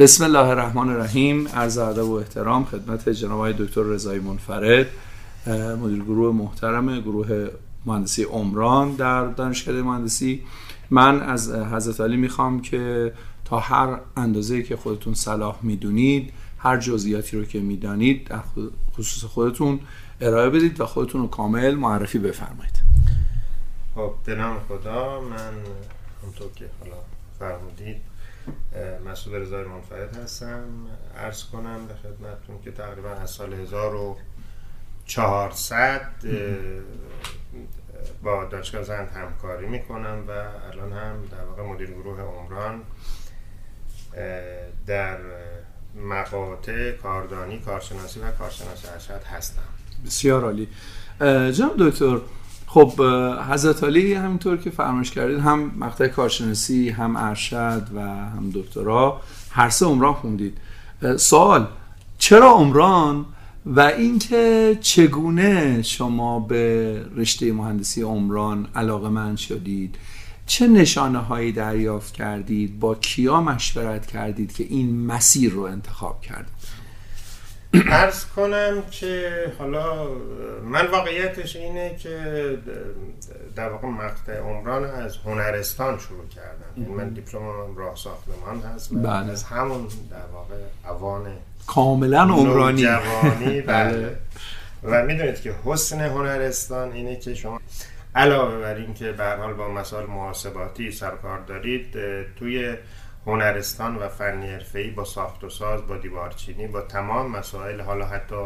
بسم الله الرحمن الرحیم. عرض ادب و احترام خدمت جناب دکتر رضای منفرد مدیر گروه محترم گروه مهندسی عمران در دانشکده مهندسی. من از حضرت علی می‌خوام که تا هر اندازه که خودتون صلاح می‌دونید هر جزئیاتی رو که می‌دانید در خصوص خودتون ارائه بدید و خودتون رو کامل معرفی بفرمایید. خب به نام خدا. من همطور که حالا فرمودید مسئول رضای منفرد هستم. عرض کنم به خدمتتون که تقریبا از سال 1400 با دانشگاه زند همکاری می‌کنم و الان هم در واقع مدیر گروه عمران در مقاطع کاردانی کارشناسی و کارشناسی ارشد هستم. بسیار عالی. جناب دکتر خب حضرت علی همینطور که فرمایش کردید هم مقطع کارشناسی هم ارشد و هم دکترا هر سه عمران خوندید. سوال چرا عمران و اینکه چگونه شما به رشته مهندسی عمران علاقه من شدید؟ چه نشانه هایی دریافت کردید؟ با کیا مشورت کردید که این مسیر رو انتخاب کردید؟ ارز کنم که حالا من واقعیتش اینه که در واقع مقطع عمران از هنرستان شروع کردم. یعنی من دیپلم راه ساختمان هست بله. از همون در واقع اوان کاملا عمرانی. جوانی بله. و می‌دونید که حسن هنرستان اینه که شما علاوه بر این که به حال با مسائل محاسباتی سرکار دارید توی هنرستان و فنی حرفه‌ای با ساخت و ساز با دیوارچینی با تمام مسائل حالا حتی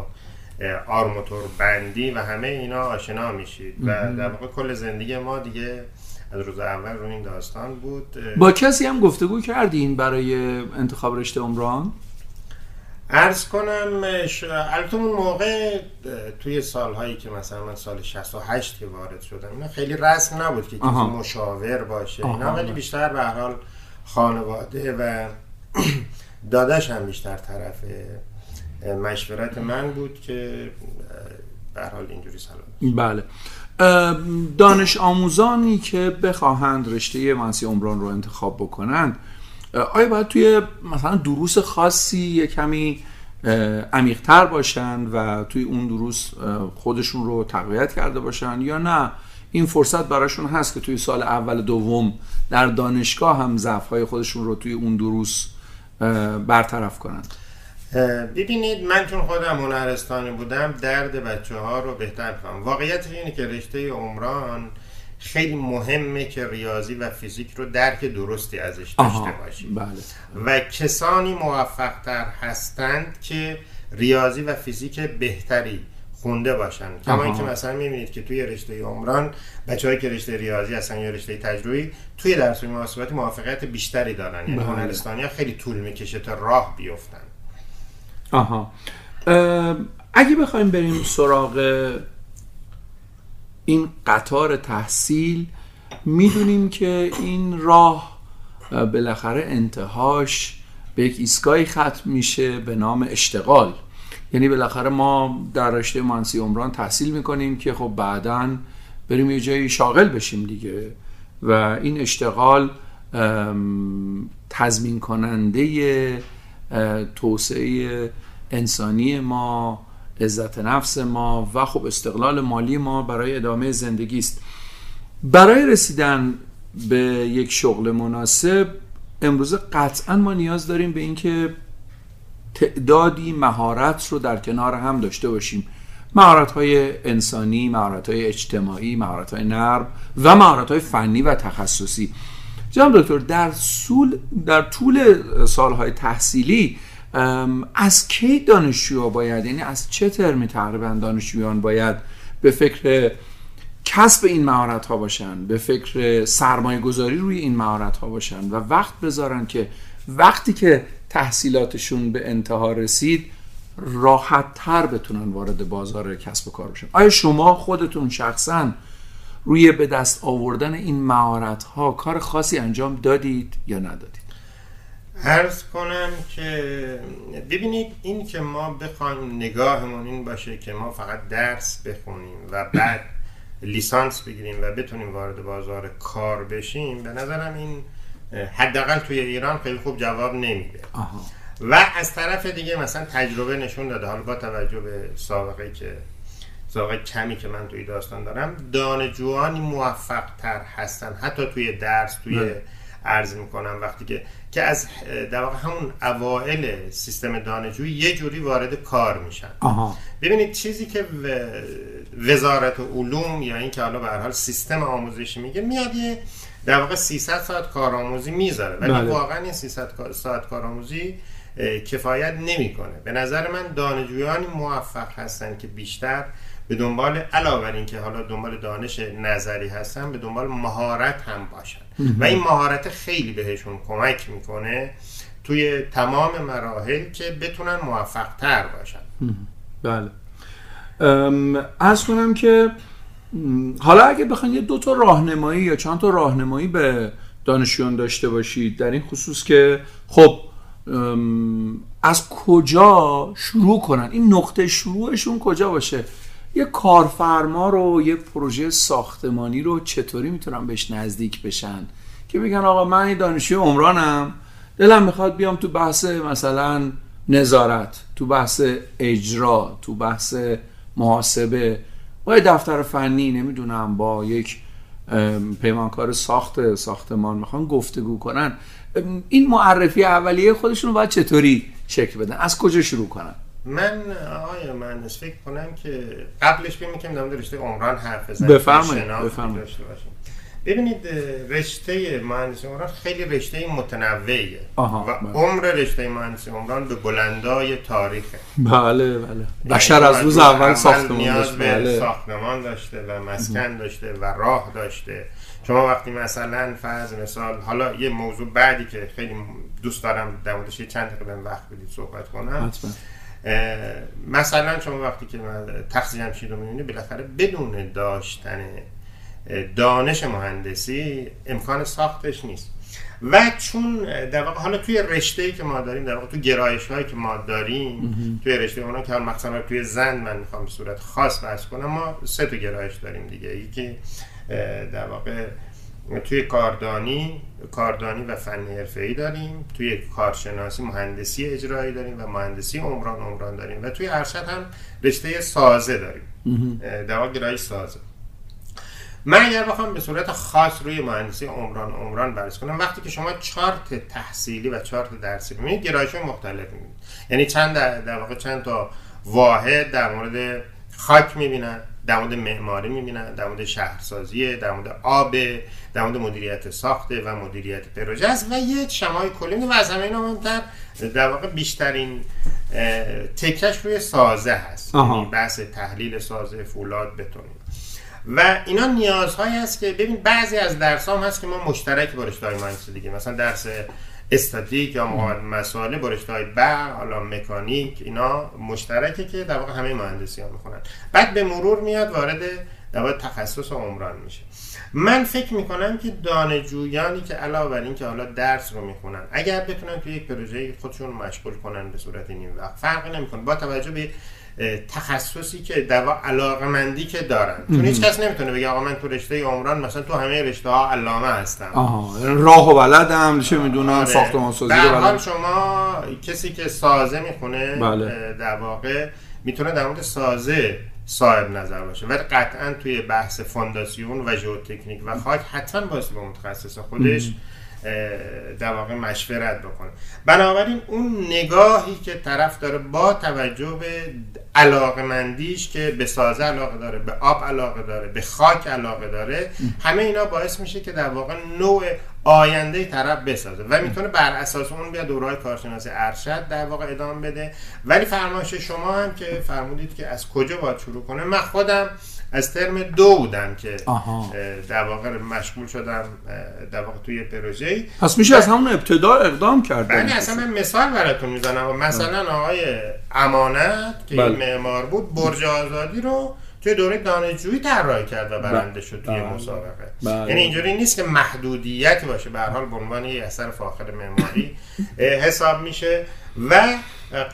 آرموتور بندی و همه اینا آشنا میشید. و در واقع کل زندگی ما دیگه از روز اول رو این داستان بود. با کسی هم گفتگو کردین برای انتخاب رشته عمران؟ ارز کنم البته اون موقع توی سالهایی که مثلا من سال 68 که وارد شدم اینا خیلی رسم نبود که کسی مشاور باشه اینا ولی بیشتر به حال خانواده و داداش هم بیشتر طرف مشورت من بود که به حال اینجوری سلام. بله. دانش آموزانی که بخواهند رشته مهندسی عمران رو انتخاب بکنند آیا باید توی مثلا دروس خاصی یه کمی عمیقتر باشن و توی اون دروس خودشون رو تقویت کرده باشن یا نه؟ این فرصت براشون هست که توی سال اول دوم در دانشگاه هم ضعف های خودشون رو توی اون دروس برطرف کنند. ببینید من چون خودم هنرستانی بودم درد بچه ها رو بهتر کنم واقعیت اینه که رشته عمران خیلی مهمه که ریاضی و فیزیک رو درک درستی ازش داشته باشید بله. و کسانی موفقتر هستند که ریاضی و فیزیک بهتری خونده باشن. کما اینکه مثلا می‌بینید که توی رشته عمران بچه‌ای که رشته ریاضی هستن یا رشته تجربی توی درس محاسباتی موافقت بیشتری دارن. یعنی بله. هنرستانی ها خیلی طول می‌کشه تا راه بیفتن. آها. اگه بخوایم بریم سراغ این قطار تحصیل می‌دونیم که این راه بالاخره انتهاش به یک ایستگاهی ختم میشه به نام اشتغال. یعنی بالاخره ما در رشته مهندسی عمران تحصیل می‌کنیم که خب بعدا بریم یه جایی شاغل بشیم دیگه. و این اشتغال تضمین کننده توسعه انسانی ما عزت نفس ما و خب استقلال مالی ما برای ادامه زندگی است. برای رسیدن به یک شغل مناسب امروزه قطعا ما نیاز داریم به اینکه تعدادی مهارت رو در کنار هم داشته باشیم. مهارت های انسانی، مهارت های اجتماعی، مهارت های نرم و مهارت های فنی و تخصصی. جناب دکتر در, در طول سالهای تحصیلی از کی دانشجوها باید یعنی از چه ترمی تقریبا دانشجویان باید به فکر کسب این مهارت ها باشن به فکر سرمایه گذاری روی این مهارت ها باشن و وقت بذارن که وقتی که تحصیلاتشون به انتها رسید راحت تر بتونن وارد بازار کسب و کار بشن. آیا شما خودتون شخصا روی به دست آوردن این مهارت ها کار خاصی انجام دادید یا ندادید؟ ارز کنم که ببینید این که ما بخوایم نگاهمون این باشه که ما فقط درس بخونیم و بعد لیسانس بگیریم و بتونیم وارد بازار کار بشیم به نظرم این حداقل توی ایران خیلی خوب جواب نمیده. و از طرف دیگه مثلا تجربه نشون داده حالا با توجه به سابقه که سابقه کمی که من توی داستان دارم دانشجوانی موفق تر هستن. حتی توی درس توی بله. عرض می‌کنم وقتی که که از در واقع همون اوائل سیستم دانشجویی یه جوری وارد کار میشن. آها. ببینید چیزی که وزارت علوم یا این که حالا به حال سیستم آموزشی میگه میاد یه در واقع 300 ساعت کارآموزی می‌ذاره. ولی بله. واقعا این 300 کار- ساعت کارآموزی کفایت نمی‌کنه. به نظر من دانشجویانی موفق هستن که بیشتر به دنبال علاوه بر اینکه حالا دنبال دانش نظری هستن به دنبال مهارت هم باشن. و این مهارت خیلی بهشون کمک می‌کنه توی تمام مراحل که بتونن موفق تر باشن بله. عرض کنم که حالا اگه بخواید یه دو تا راهنمایی یا چند تا راهنمایی به دانشجویان داشته باشید در این خصوص که خب از کجا شروع کنن؟ این نقطه شروعشون کجا باشه؟ یه کارفرما رو یه پروژه ساختمانی رو چطوری می‌تونن بهش نزدیک بشن؟ که بگن آقا من یه دانشجوی عمرانم دلم می‌خواد بیام تو بحث مثلا نظارت تو بحث اجرا تو بحث محاسبه. با یه دفتر فنی نمی‌دونم با یک پیمانکار ساخت ساختمان می‌خوان گفتگو کنن. این معرفی اولیه خودشون رو باید چطوری شکل بدن؟ از کجا شروع کنن؟ من آقای مهندس فکر کنم که قبلش بیم که در رشته عمران حرف بزنیم. بفرمایید، بفرمایید. داشته. ببینید رشته مهندسی عمران خیلی رشته متنوعیه. آها، و بله. عمر رشته مهندسی عمران به بلندای تاریخه. بله بله. یعنی بشر از روز اول ساختمان نیاز داشت. به بله. ساختمان داشته و مسکن داشته و راه داشته. شما وقتی مثلا فرض مثال حالا یه موضوع بعدی که خیلی دوست دارم در موردش چند دقیقه بهم وقت بدید صحبت کنم. حتما. مثلا شما وقتی که من تخصیص جمشید رو می‌بینی بالاخره بدون داشتن دانش مهندسی امکان ساختش نیست. و چون در واقع حالا توی رشته ای که ما داریم در واقع تو گرایش هایی که ما داریم توی رشته اونا که مثلا توی زن من می‌خوام صورت خاص بحث کنم ما سه تا گرایش داریم دیگه. یکی در واقع توی کاردانی کاردانی و فنی حرفه‌ای داریم. توی کارشناسی مهندسی اجرایی داریم و مهندسی عمران عمران داریم. و توی ارشد هم رشته سازه داریم. در واقع گرایش سازه. من اگر بخوام به صورت خاص روی مهندسی عمران عمران بررسی کنم. وقتی که شما چارت تحصیلی و چارت درسی ببینید گرایش مختلف می‌بینید. یعنی چند در, واقع چند تا واحد در مورد خاک می‌بینن در مورد معماری می‌بینن در مورد شهرسازی در مورد آب در مورد مدیریت ساخته و مدیریت پروژه است و یه شمای کلی و از همه اینا مهمتر در واقع بیشترین تکش روی سازه هست. یعنی بحث تحلیل سازه فولاد بتون. و اینا نیازهایی هست که ببین بعضی از درس هم هست که ما مشترک با رشته های دیگه. مثلا درس استاتیک یا مسائل با رشته های برق حالا مکانیک اینا مشترکه که در واقع همه مهندسی ها می‌خونن. بعد به مرور میاد وارد در تخصص عمران میشه. من فکر می‌کنم که دانشجویانی که علاوه بر این که حالا درس رو می‌خونن اگر بتونن توی یک پروژه خودشون مشغول کنن به صورت نیم وقت فرقی نمی‌کنه. با توجه به تخصصی که در واقع علاقمندی که دارن. چون هیچ کس نمی‌تونه بگه آقا من تو رشته عمران مثلا تو همه رشته ها علامه هستم. آها راه و بلدم چه می‌دونم آره. ساختمان سازی رو بلدم. شما کسی که سازه می‌خونه بله. در واقع می‌تونه در مورد سازه صاحب نظر باشه. ولی قطعا توی بحث فونداسیون و ژئوتکنیک و خاک حتما باید با متخصص خودش در واقع مشورت بکنه. بنابراین اون نگاهی که طرف داره با توجه به علاقه مندیش که به سازه علاقه داره به آب علاقه داره به خاک علاقه داره همه اینا باعث میشه که در واقع نوع آینده طرف بسازه و می‌تونه بر اساس اون بیا دورهای کارشناسی ارشد در واقع ادامه بده. ولی فرمایش شما هم که فرمودید که از کجا باید شروع کنه من خودم از ترم دو بودم که آها. در واقع مشغول شدم در واقع توی پروژه پس میشه از همون ابتدا اقدام کرد بله اصلا. من مثال براتون می‌زنم مثلا آقای امانت که بله. این معمار بود برج آزادی رو توی دوره دانشجویی طراحی کرد و برنده شد توی بله. مسابقه. بله. یعنی اینجوری نیست که محدودیتی باشه. به هر حال به عنوان یه اثر فاخر معماری حساب میشه. و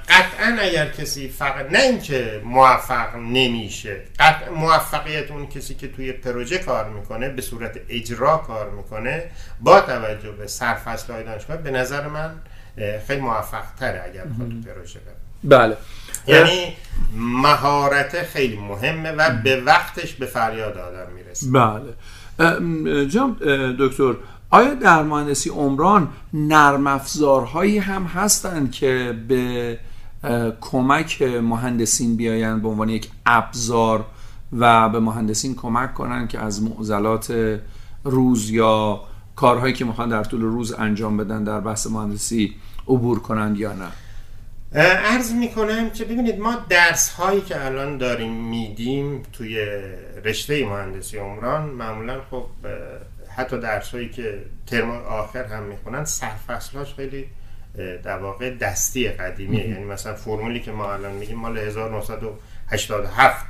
قطعا اگر کسی فقط نه اینکه موفق نمیشه قطعا موفقیت اون کسی که توی پروژه کار می‌کنه به صورت اجرا کار می‌کنه با توجه به سرفصل های دانشگاه به نظر من خیلی موفق تره اگر بخواد پروژه بله. یعنی مهارت خیلی مهمه و به وقتش به فریاد آدم می‌رسه. بله. جام دکتر آیا در مهندسی عمران نرم افزارهایی هم هستند که به کمک مهندسین بیاین به عنوان یک ابزار و به مهندسین کمک کنن که از معضلات روز یا کارهایی که می‌خوان در طول روز انجام بدن در بحث مهندسی عبور کنند یا نه؟ عرض می‌کنم که ببینید ما درس هایی که الان داریم میدیم توی رشته مهندسی عمران معمولا خب حتی درس هایی که ترم آخر هم می‌خونن سرفصلاش خیلی در واقع دستی قدیمیه. یعنی مثلا فرمولی که ما الان میگیم مال 1987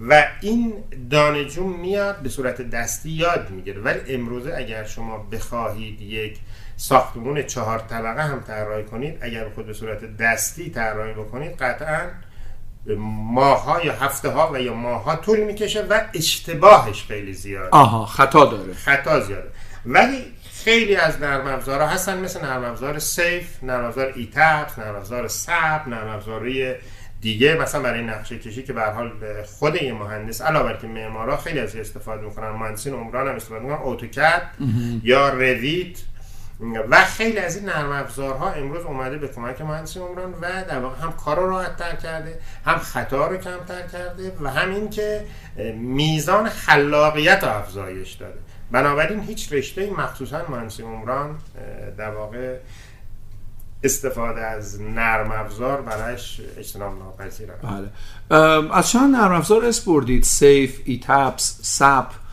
و این دانجو میاد به صورت دستی یاد می‌گیره. ولی امروزه اگر شما بخواهید یک ساختمون چهار طبقه هم طراحی کنید. اگر خود به صورت دستی طراحی بکنید قطعا ماها یا هفته ها و یا ماها طول می‌کشه و اشتباهش خیلی زیاده. آها خطا داره. خطا زیاده. ولی خیلی از نرم افزارها هستن مثل نرم افزار سیف نرم افزار ایتپ نرم افزار سب نرم افزاری دیگه. مثلا برای نقشه کشی که به حال خود یه مهندس علاوه بر که معمارا خیلی از استفاده می‌کنن مهندسین عمران هم استفاده می‌کنن اتوکد یا رویت و خیلی از این نرم افزارها امروز اومده به کمک مهندسی عمران و در واقع هم کار رو راحت تر کرده هم خطا رو کمتر کرده و همین که میزان خلاقیت رو افزایش داده. بنابراین هیچ رشته مخصوصا مهندسی عمران در واقع استفاده از نرم افزار برایش اجتناب ناپذیره. بله. از چند نرم افزار اسپوردید سیف ایتپس سپ.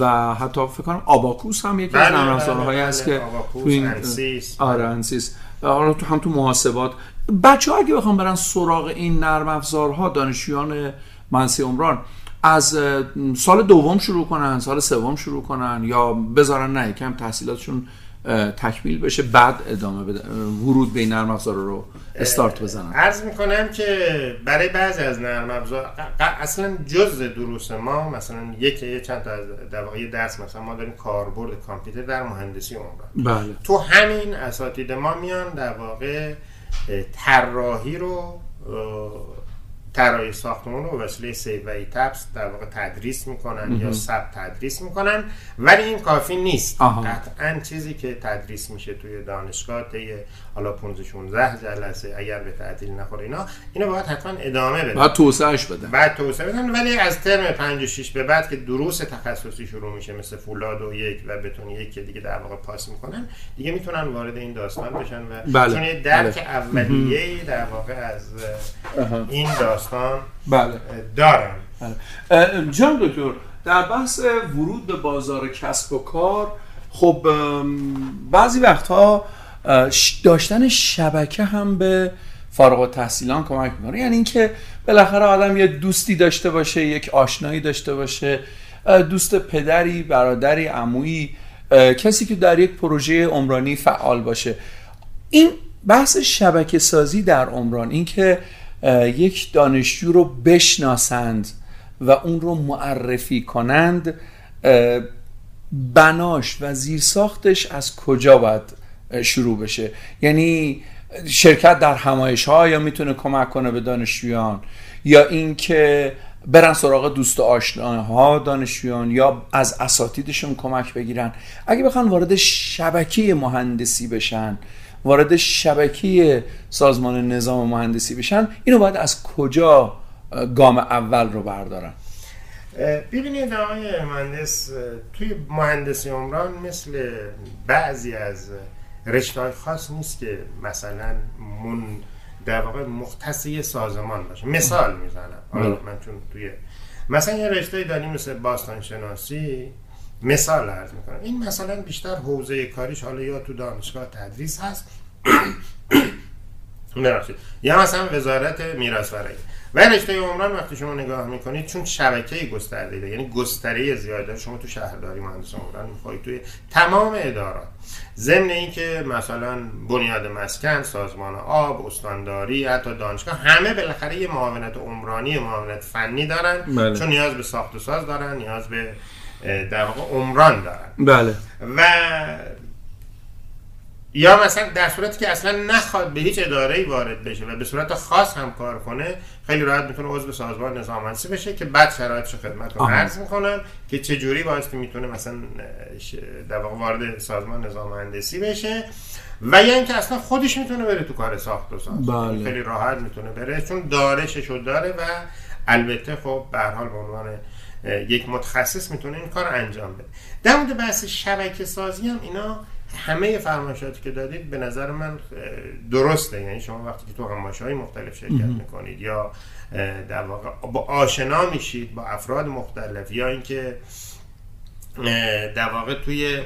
و حتی فکر کنم Abaqus هم یکی از نرم افزارهایی است که تو این Ansys. آره Ansys. حالا تو هم تو محاسبات. بچه ها اگه بخوام برن سراغ این نرم افزارها دانشجویان مهندسی عمران از سال دوم شروع کنن سال سوم شروع کنن یا بذارن نه یکم تحصیلاتشون تکمیل بشه بعد ادامه بده ورود به این نرم افزار رو استارت بزنن عرض می‌کنم که برای بعضی از نرم افزار اصلا جز دروس ما مثلا یک چند تا از در واقع درس مثلا ما داریم کاربرد کامپیوتر در مهندسی عمران بله. تو همین اساتید ما میان در واقع طراحی رو طراحی ساختمون رو وسیله SAFE و ETABS در واقع تدریس می‌کنن یا SAP تدریس می‌کنن. ولی این کافی نیست. قطعا چیزی که تدریس میشه توی دانشگاه طی حالا 15 16 جلسه اگر به تعطیل نخوره اینا اینو باید حتما ادامه بدن. بعد توسعهش بدن. بعد توسعه بدن. ولی از ترم 5 و 6 به بعد که دروس تخصصی شروع میشه مثل فولاد و یک و بتون یک که دیگه در واقع پاس می‌کنن دیگه می‌تونن وارد این داستان بشن و بله. چون درک بله. اولیه در واقع از این داستان بله. دارن. بله. جان دکتر در بحث ورود به بازار کسب و کار خب بعضی وقتها داشتن شبکه هم به فارغ تحصیلان کمک می‌کنه. یعنی اینکه بالاخره آدم یه دوستی داشته باشه یک آشنایی داشته باشه دوست پدری برادری عمویی کسی که در یک پروژه عمرانی فعال باشه. این بحث شبکه سازی در عمران اینکه یک دانشجو رو بشناسند و اون رو معرفی کنند بناش و زیرساختش از کجا باید شروع بشه؟ یعنی شرکت در همایش ها یا می‌تونه کمک کنه به دانشجویان؟ یا اینکه برن سراغ دوست آشناها دانشجویان یا از اساتیدشون کمک بگیرن؟ اگه بخوان وارد شبکه مهندسی بشن وارد شبکه سازمان نظام مهندسی بشن اینو باید از کجا گام اول رو بردارن؟ ببینید آقای مهندس توی مهندسی عمران مثل بعضی از رشته خاص نیست که مثلا من در واقع مختصی سازمان باشه. مثال می‌زنم. آره من چون توی مثلا یه رشته داریم مثل باستان شناسی مثال عرض می‌کنم. این مثلا بیشتر حوزه کاریش حالا یا تو دانشگاه تدریس هست. یا مثلا وزارت میراث فرهنگی و رشته عمران وقتی شما نگاه می‌کنید چون شبکه گسترده یعنی گستره زیاده شما تو شهرداری مهندس عمران می‌خواهید توی تمام ادارات ضمن اینکه مثلا بنیاد مسکن سازمان آب استانداری حتی دانشگاه همه بالاخره یه معاونت عمرانی معاونت فنی دارن. بله. چون نیاز به ساخت و ساز دارن نیاز به در واقع عمران دارن. بله. و یا مثلا در صورتی که اصلا نخواد به هیچ اداره وارد بشه و به صورت خاص هم کار کنه خیلی راحت می‌تونه عضو سازمان نظامنسی بشه که بعد شرایطش خدمت رو عرض می‌کنم که چه جوری باعث می‌تونه مثلا در واقع وارد سازمان نظام مهندسی بشه. و یا اینکه اصلا خودش می‌تونه بره تو کار ساخت و ساز. بله. خیلی راحت می‌تونه بره چون دارشش رو داره و البته خب به حال به عنوان یک متخصص می‌تونه این کار انجام بده. در مورد بحث شبکه سازی هم اینا همه فرمایشاتی که دادید به نظر من درسته. یعنی شما وقتی که تو همایش های مختلف شرکت می‌کنید یا در واقع با آشنا میشید با افراد مختلف یا اینکه در واقع توی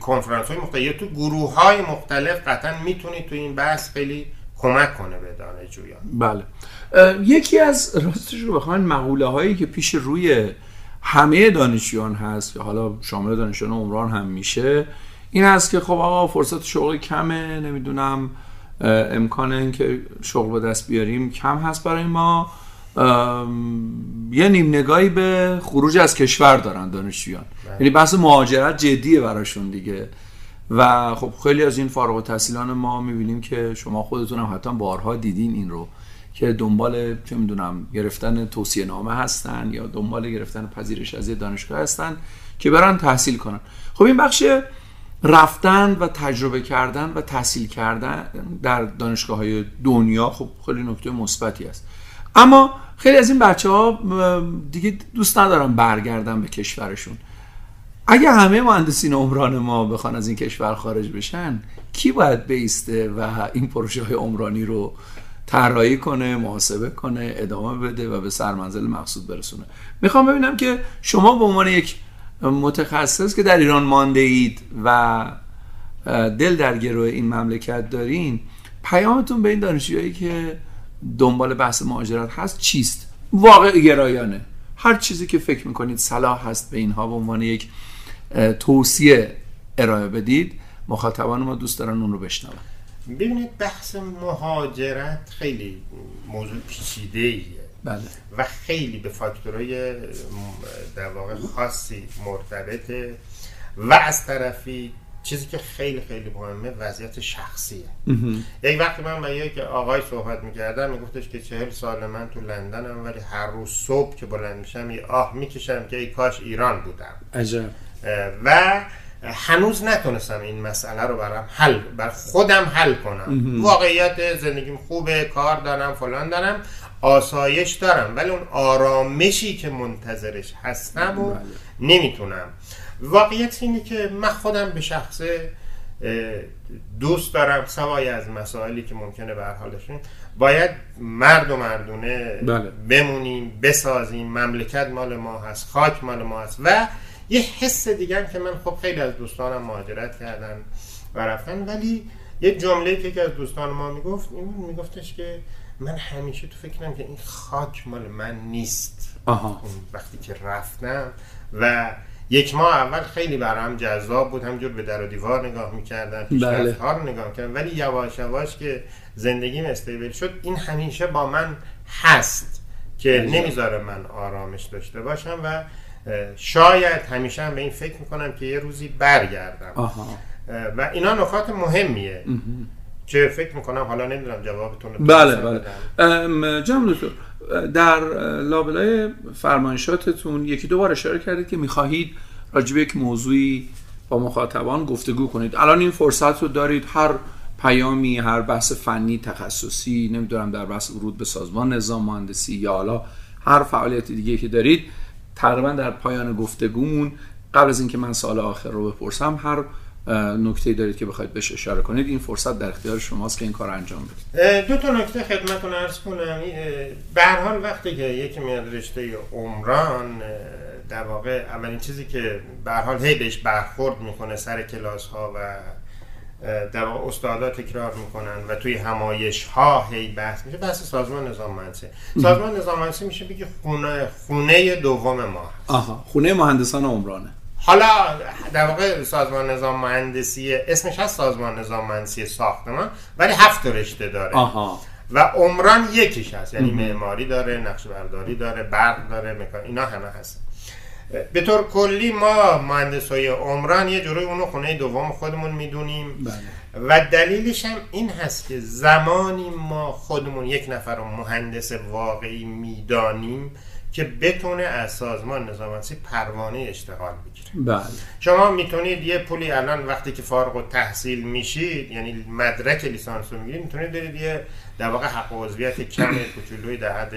کنفرانس های مختلف یا تو گروه های مختلف قطعا می‌تونید تو این بحث خیلی کمک کنه به دانشجویان. بله. یکی از راستش رو بخواین مقوله هایی که پیش روی همه دانشجویان هست. که حالا شامل دانشجویان عمران هم میشه. این هست که خب آقا فرصت شغل کمه. نمی‌دونم امکان اینکه شغل به دست بیاریم کم هست برای ما. یه نیم نگاهی به خروج از کشور دارن دانشجویان. بله. یعنی بحث مهاجرت جدیه براشون دیگه. و خب خیلی از این فارغ التحصیلان ما می‌بینیم که شما خودتون هم حتی بارها دیدین این رو. که دنبال چه می‌دونم گرفتن توصیه نامه هستن یا دنبال گرفتن پذیرش از یه دانشگاه هستن که برن تحصیل کنن. خب این بخش رفتن و تجربه کردن و تحصیل کردن در دانشگاه های دنیا خب خیلی نکته مثبتی است. اما خیلی از این بچه ها دیگه دوست ندارن برگردن به کشورشون. اگه همه مهندسین عمران ما بخوان از این کشور خارج بشن کی باید بیسته و این پروژه های عمرانی رو طراحی کنه محاسبه کنه ادامه بده و به سرمنزل مقصود برسونه. می‌خوام ببینم که شما به عنوان یک متخصص که در ایران مانده اید و دل در گروه این مملکت دارین پیامتون به این دانشجوهایی که دنبال بحث مهاجرت هست چیست؟ واقع گرایانه. هر چیزی که فکر می‌کنید صلاح هست به اینها به عنوان یک توصیه ارائه بدید. مخاطبان ما دوست دارن اون رو بشنون. ببینید بحث مهاجرت خیلی موضوع پیچیده ایه بله. و خیلی به فاکتورهای در واقع خاصی مرتبطه و از طرفی چیزی که خیلی خیلی مهمه وضعیت شخصیه. یک وقتی من با یک آقای صحبت می‌کردم میگفتش که چهل سال من تو لندنم ولی هر روز صبح که بلند میشم یه آه می‌کشم که ای کاش ایران بودم. عجب. و هنوز نتونستم این مسئله رو برام حل بر خودم حل کنم. واقعیت زندگیم خوبه کار دارم فلان دارم آسایش دارم ولی اون آرامشی که منتظرش هستم و بله. نمی‌تونم. واقعیت اینه که من خودم به شخصه دوست دارم سوای از مسائلی که ممکنه به حالشون باید مرد و مردونه بله. بمونیم بسازیم. مملکت مال ما هست خاک مال ما هست. و یه حس دیگر که من خب خیلی از دوستانم مهاجرت کردن و رفتن ولی یه جمله که یکی از دوستان ما می‌گفت این میگفتش که من همیشه تو فکرم که این خاک مال من نیست آها. وقتی که رفتم و یک ماه اول خیلی برام جذاب بود همجور به در و دیوار نگاه می‌کردم بله. ها رو نگاه کردم ولی یواش یواش که زندگیم استیبل شد این همیشه با من هست که نمی‌ذاره من آرامش داشته باشم و شاید همیشه هم به این فکر می‌کنم که یه روزی برگردم. آها. و اینا نکات مهمیه. که فکر می‌کنم حالا نمی‌دونم جوابتون رو بله بله. جناب دکتر در لابلای فرمایشاتتون یکی دو بار اشاره کردید که می‌خواهید راجب یک موضوعی با مخاطبان گفتگو کنید. الان این فرصت رو دارید هر پیامی هر بحث فنی تخصصی نمی‌دونم در بحث ورود به سازمان نظام مهندسی یا حالا هر فعالیت دیگه که دارید تقریبا در پایان گفتگومون. قبل از اینکه من سال آخر رو بپرسم هر نکته دارید که بخواید بهش اشاره کنید این فرصت در اختیار شماست که این کار انجام بدید. دو تا نکته خدمتتون عرض کنم. به حال وقتی که یکی میاد رشته عمران در واقع اولین چیزی که به حال هی بهش برخورد می‌کنه سر کلاس ها و در واقع استادا تکرار می‌کنن و توی همایش ها هی بحث میشه. بحث سازمان نظام مهندسی سازمان نظام مهندسی میشه بگه خونه خونه دوم ما. آها خونه مهندسان عمرانه حالا در واقع سازمان نظام مهندسی اسمش هست سازمان نظام مهندسی ساختمان ولی هفت رشته داره. آها. و عمران یکیش هست. یعنی معماری داره نقش برداری داره برق داره مکان اینا همه هست. به طور کلی ما مهندس های عمران یه جوری اونو خونه دوم خودمون می‌دونیم بله. و دلیلش هم این هست که زمانی ما خودمون یک نفر مهندس واقعی می‌دانیم که بتونه از سازمان نظامتی پروانه اشتغال بگیره بله. شما می‌تونید یه پولی الان وقتی که فارغ و تحصیل میشید یعنی مدرک لیسانس رو می‌گیرید می‌تونید برید یه در واقع حق عضویت کم کوچولوی در حد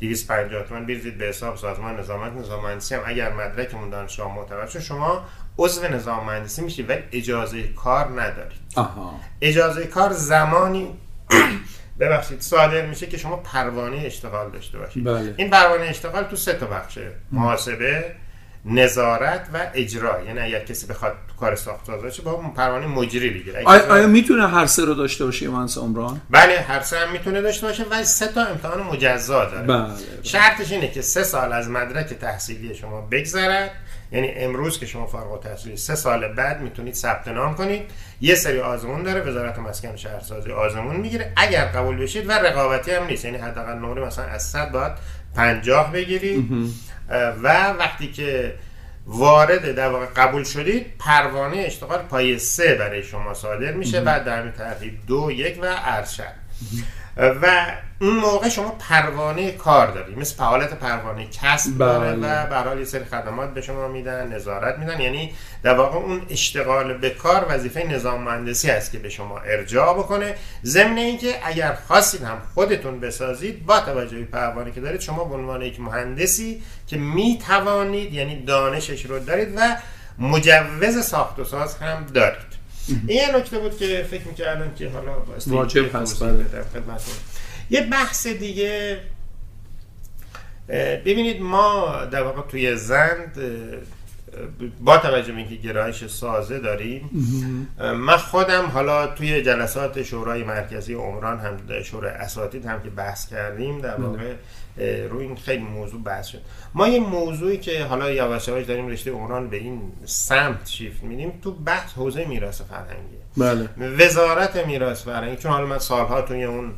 250 تومن. بریزید به حساب سازمان نظامت. نظام مهندسی هم اگر مدرکمون دانشگاه معتبر شد شما عضو نظام مهندسی میشید ولی اجازه کار ندارید. آها. اجازه کار زمانی ببخشید صادر میشه که شما پروانه اشتغال داشته باشید. بله. این پروانه اشتغال تو سه تا بخشه. محاسبه نظارت و اجرا. یعنی اگر کسی بخواد تو کار ساختار باشه با پروانه مجری بگیره آیا, آیا می‌تونه هر سه رو داشته باشه مهندس عمران؟ بله هر سه هم می‌تونه داشته باشه ولی سه تا امتحان مجزا داره. بله, بله. شرطش اینه که سه سال از مدرک تحصیلی شما بگذرد. یعنی امروز که شما فارغ التحصیلی سه سال بعد می‌تونید ثبت نام کنید. یه سری آزمون داره وزارت مسکن و شهرسازی آزمون می‌گیره. اگر قبول بشید و رقابتی هم نیست. یعنی حداقل نمره مثلا از 100 باید 50 بگیرید و وقتی که وارد در واقع قبول شدید پروانه اشتغال پای سه برای شما صادر میشه بعد در ترتیب دو یک و ارشد. و اون موقع شما پروانه کار داری. مثل فعالیت پروانه کسب داره بله. و برای یه سری خدمات به شما میدن نظارت میدن. یعنی در واقع اون اشتغال به کار وظیفه نظام مهندسی هست که به شما ارجاع بکنه. ضمن اینکه اگر خواستید هم خودتون بسازید با توجه به پروانه که دارید شما به عنوان یک مهندسی که می‌توانید یعنی دانشش رو دارید و مجوز ساخت و ساز هم دارید. این یه نکته بود که فکر می‌کردم که حالا واجب هست. یه بحث دیگه ببینید ما در واقع توی زند با توجه به اینکه گرایش سازه داریم من خودم حالا توی جلسات شورای مرکزی عمران هم شورای اساتید هم که بحث کردیم در بله. واقع روی این خیلی موضوع بحث شد. ما یه موضوعی که حالا یواش یواش داریم رشته عمران به این سمت شیفت میدیم تو بحث حوزه میراث فرهنگی. بله. وزارت میراث فرهنگی چون حالا من سالها توی اون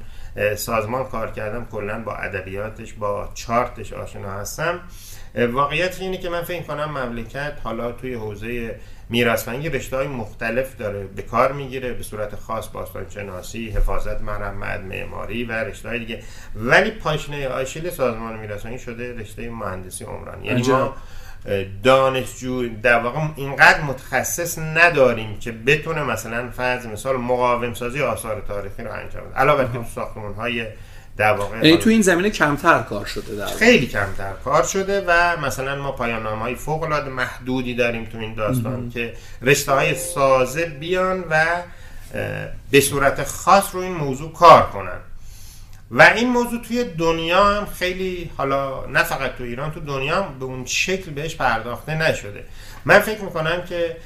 سازمان کار کردم کلا با ادبیاتش با چارتش آشنا هستم. واقعیت اینه که من فکر کنم مملکت حالا توی حوزه میراث فرهنگی رشته های مختلف داره. به کار می‌گیره به صورت خاص باستان شناسی حفاظت مرمت معماری و رشته های دیگه. ولی پاشنه آشیل سازمان میراث شده رشته مهندسی عمران یعنی ما دانشجو در واقع اینقدر متخصص نداریم که بتونه مثلا فرض مثال مقاوم سازی آثار تاریخی رو انجام بده. علاوه بر ساختمان های در واقع تو این زمینه کمتر کار شده در خیلی کمتر کار شده و مثلا ما پایان های فوق العاده محدودی داریم تو این داستان که رشته های سازه بیان و به صورت خاص رو این موضوع کار کنن. و این موضوع توی دنیا هم خیلی حالا نه فقط تو ایران تو دنیا هم به اون شکل بهش پرداخته نشده. من فکر می‌کنم که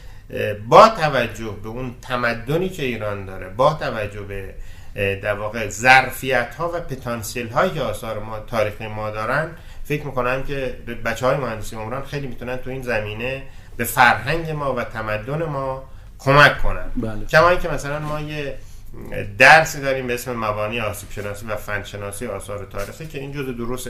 با توجه به اون تمدنی که ایران داره با توجه به در واقع ظرفیت ها و پتانسیل هایی که آثار ما تاریخی ما دارن فکر می‌کنم که بچه های مهندسی عمران خیلی می‌تونن تو این زمینه به فرهنگ ما و تمدن ما کمک کنن بله. کما که مثلا ما یه درسی داریم به اسم مبانی آسیب شناسی و فن شناسی آثار تاریخی که این جزء دروس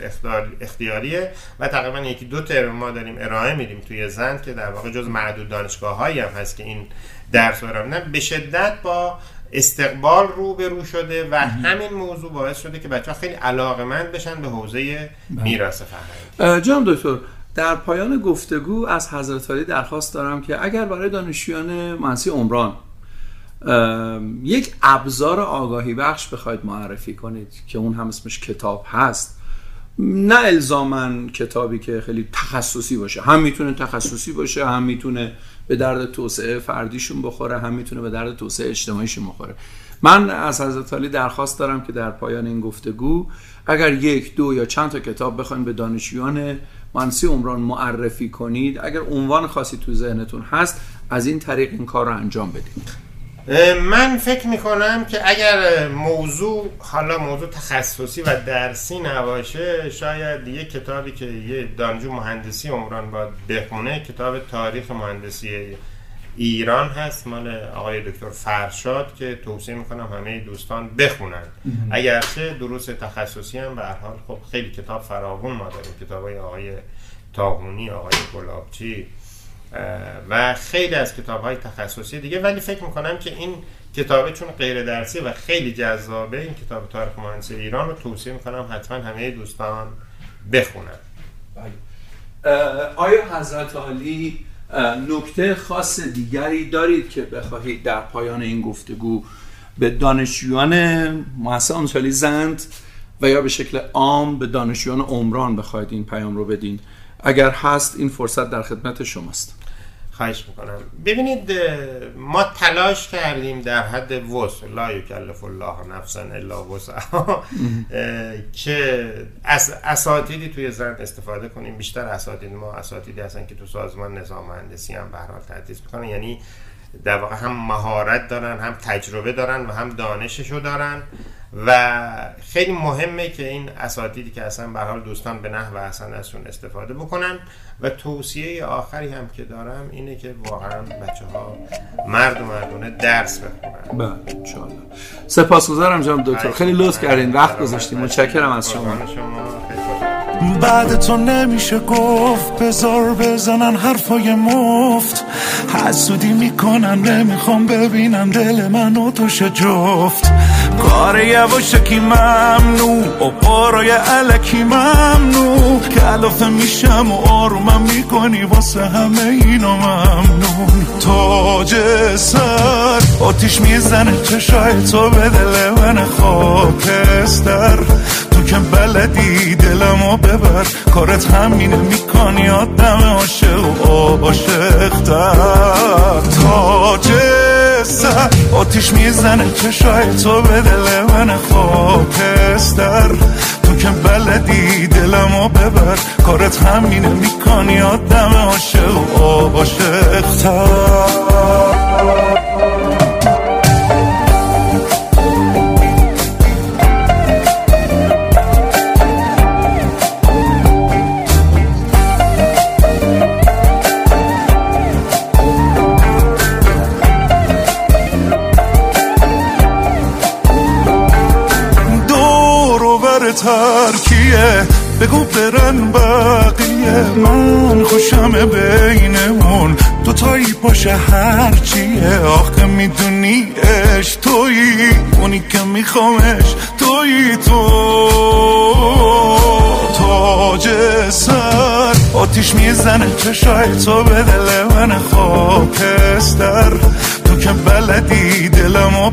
اختیاریه و تقریبا یکی دو ترم ما داریم ارائه میدیم توی زند که در واقع جز معدود دانشگاه هایی هم هست که این درس رو به شدت با استقبال رو شده و همین موضوع باعث شده که بچه ها خیلی علاقمند بشن به حوزه بله. میراث فرهنگی جناب دکتر در پایان گفتگو از حضرت علی درخواست دارم که اگر برای دانشجویان منسی عمران یک ابزار آگاهی بخش بخواید معرفی کنید که اون هم اسمش کتاب هست نه الزامن کتابی که خیلی تخصصی باشه هم می‌تونه تخصصی باشه هم می‌تونه به درد توسعه فردیشون بخوره هم می‌تونه به درد توسعه اجتماعیشون بخوره. من از حضرت علی درخواست دارم که در پایان این گفتگو اگر یک دو یا چند تا کتاب بخواید به دانشجویان منسی عمران معرفی کنید اگر عنوان خاصی تو ذهنتون هست از این طریق این کار رو انجام بدید. من فکر می‌کنم که اگر موضوع حالا موضوع تخصصی و درسی نباشه شاید یه کتابی که یه دانجو مهندسی عمران باید بخونه کتاب تاریخ مهندسی ایران هست مال آقای دکتر فرشاد که توصیه می‌کنم همه دوستان بخونن. اگرچه دروس تخصصی هم به حال خب خیلی کتاب فراوون ما داریم. کتاب های آقای تاهونی آقای گلابچی و خیلی از کتاب های تخصصی دیگه. ولی فکر می‌کنم که این کتابه چون غیر درسی و خیلی جذابه این کتاب تاریخ مهندسی ایران رو توصیه می‌کنم حتما همه دوستان بخونن. بله. آیا حضرت علی نکته خاص دیگری دارید که بخواهید در پایان این گفتگو به دانشجویان مؤسسه زند و یا به شکل عام به دانشجویان عمران بخواید این پیام رو بدین؟ اگر هست این فرصت در خدمت شماست. خواهش می‌کنم. ببینید ما تلاش کردیم در حد وسع لا یکلف الله نفسا الا وسعها که از اساتیدی توی زن استفاده کنیم. بیشتر اساتید ما اساتیدی هستن که تو سازمان نظام مهندسی هم به حال تدریس می‌کنن. یعنی در واقع هم مهارت دارن هم تجربه دارن و هم دانششو دارن و خیلی مهمه که این اساتیدی که اصلا به حال دوستان به نحو اصلا ازشون استفاده بکنن و توصیه آخری هم که دارم اینه که واقعا بچه ها مرد و مردونه درس بخونن. بله انشاءالله. سپاسگزارم جناب دکتر. خیلی لطف کردین وقت گذاشتیم متشکرم از شما. بعد تو نمیشه گفت بزار بزنن حرفای مفت. حسودی می‌کنن نمی‌خوام ببینم دل من و توش جفت. کار یواشکی ممنوع و بارای علکی ممنوع کلافه میشم و آرومم می‌کنی واسه همه اینا ممنون. تاج سر آتیش می‌زنه چشای تو به دل من خاکستر. تو که بلدی دلمو ببر. کارت همینه می‌کنی آدم عاشق و عاشقتر. تاج سر آتیش می‌زنه چشای تو به دل من خاکستر. تو که بلدی دلمو ببر. کارت همینه می‌کنی آدم عاشق و عاشقتر. ترکیه بگو برن بقیه. من خوشم بینمون. دو تایی باشه هرچیه آخه می‌دونی اش تویی. اونی که میخوامش تویی تو. تاج سر. آتیش می‌زنه چشای تو به دل من خاکستر. که بلدی دلمو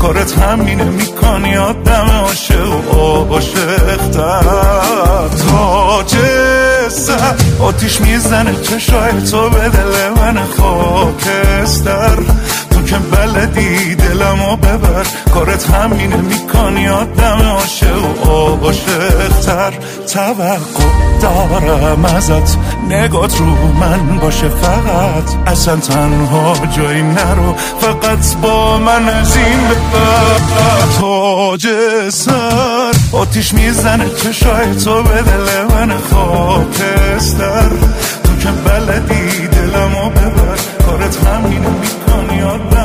کارت همینه می‌کنی آدم عاشق و عاشقتر تاج سر آتیش می‌زنه چشای تو به دل من خاکستر. که بلدی دلمو ببر. کارت همینه می‌کنی آدم عاشق و عاشقتر. توقع دارم ازت. نگات رو من باشه فقط. اصلا تنها جایی نرو. فقط با من از این تاج سر. آتیش می‌زنه چشای تو به دل من خاکستر. تو که بلدی دلمو ببر. کارت همینو می‌کنی آدم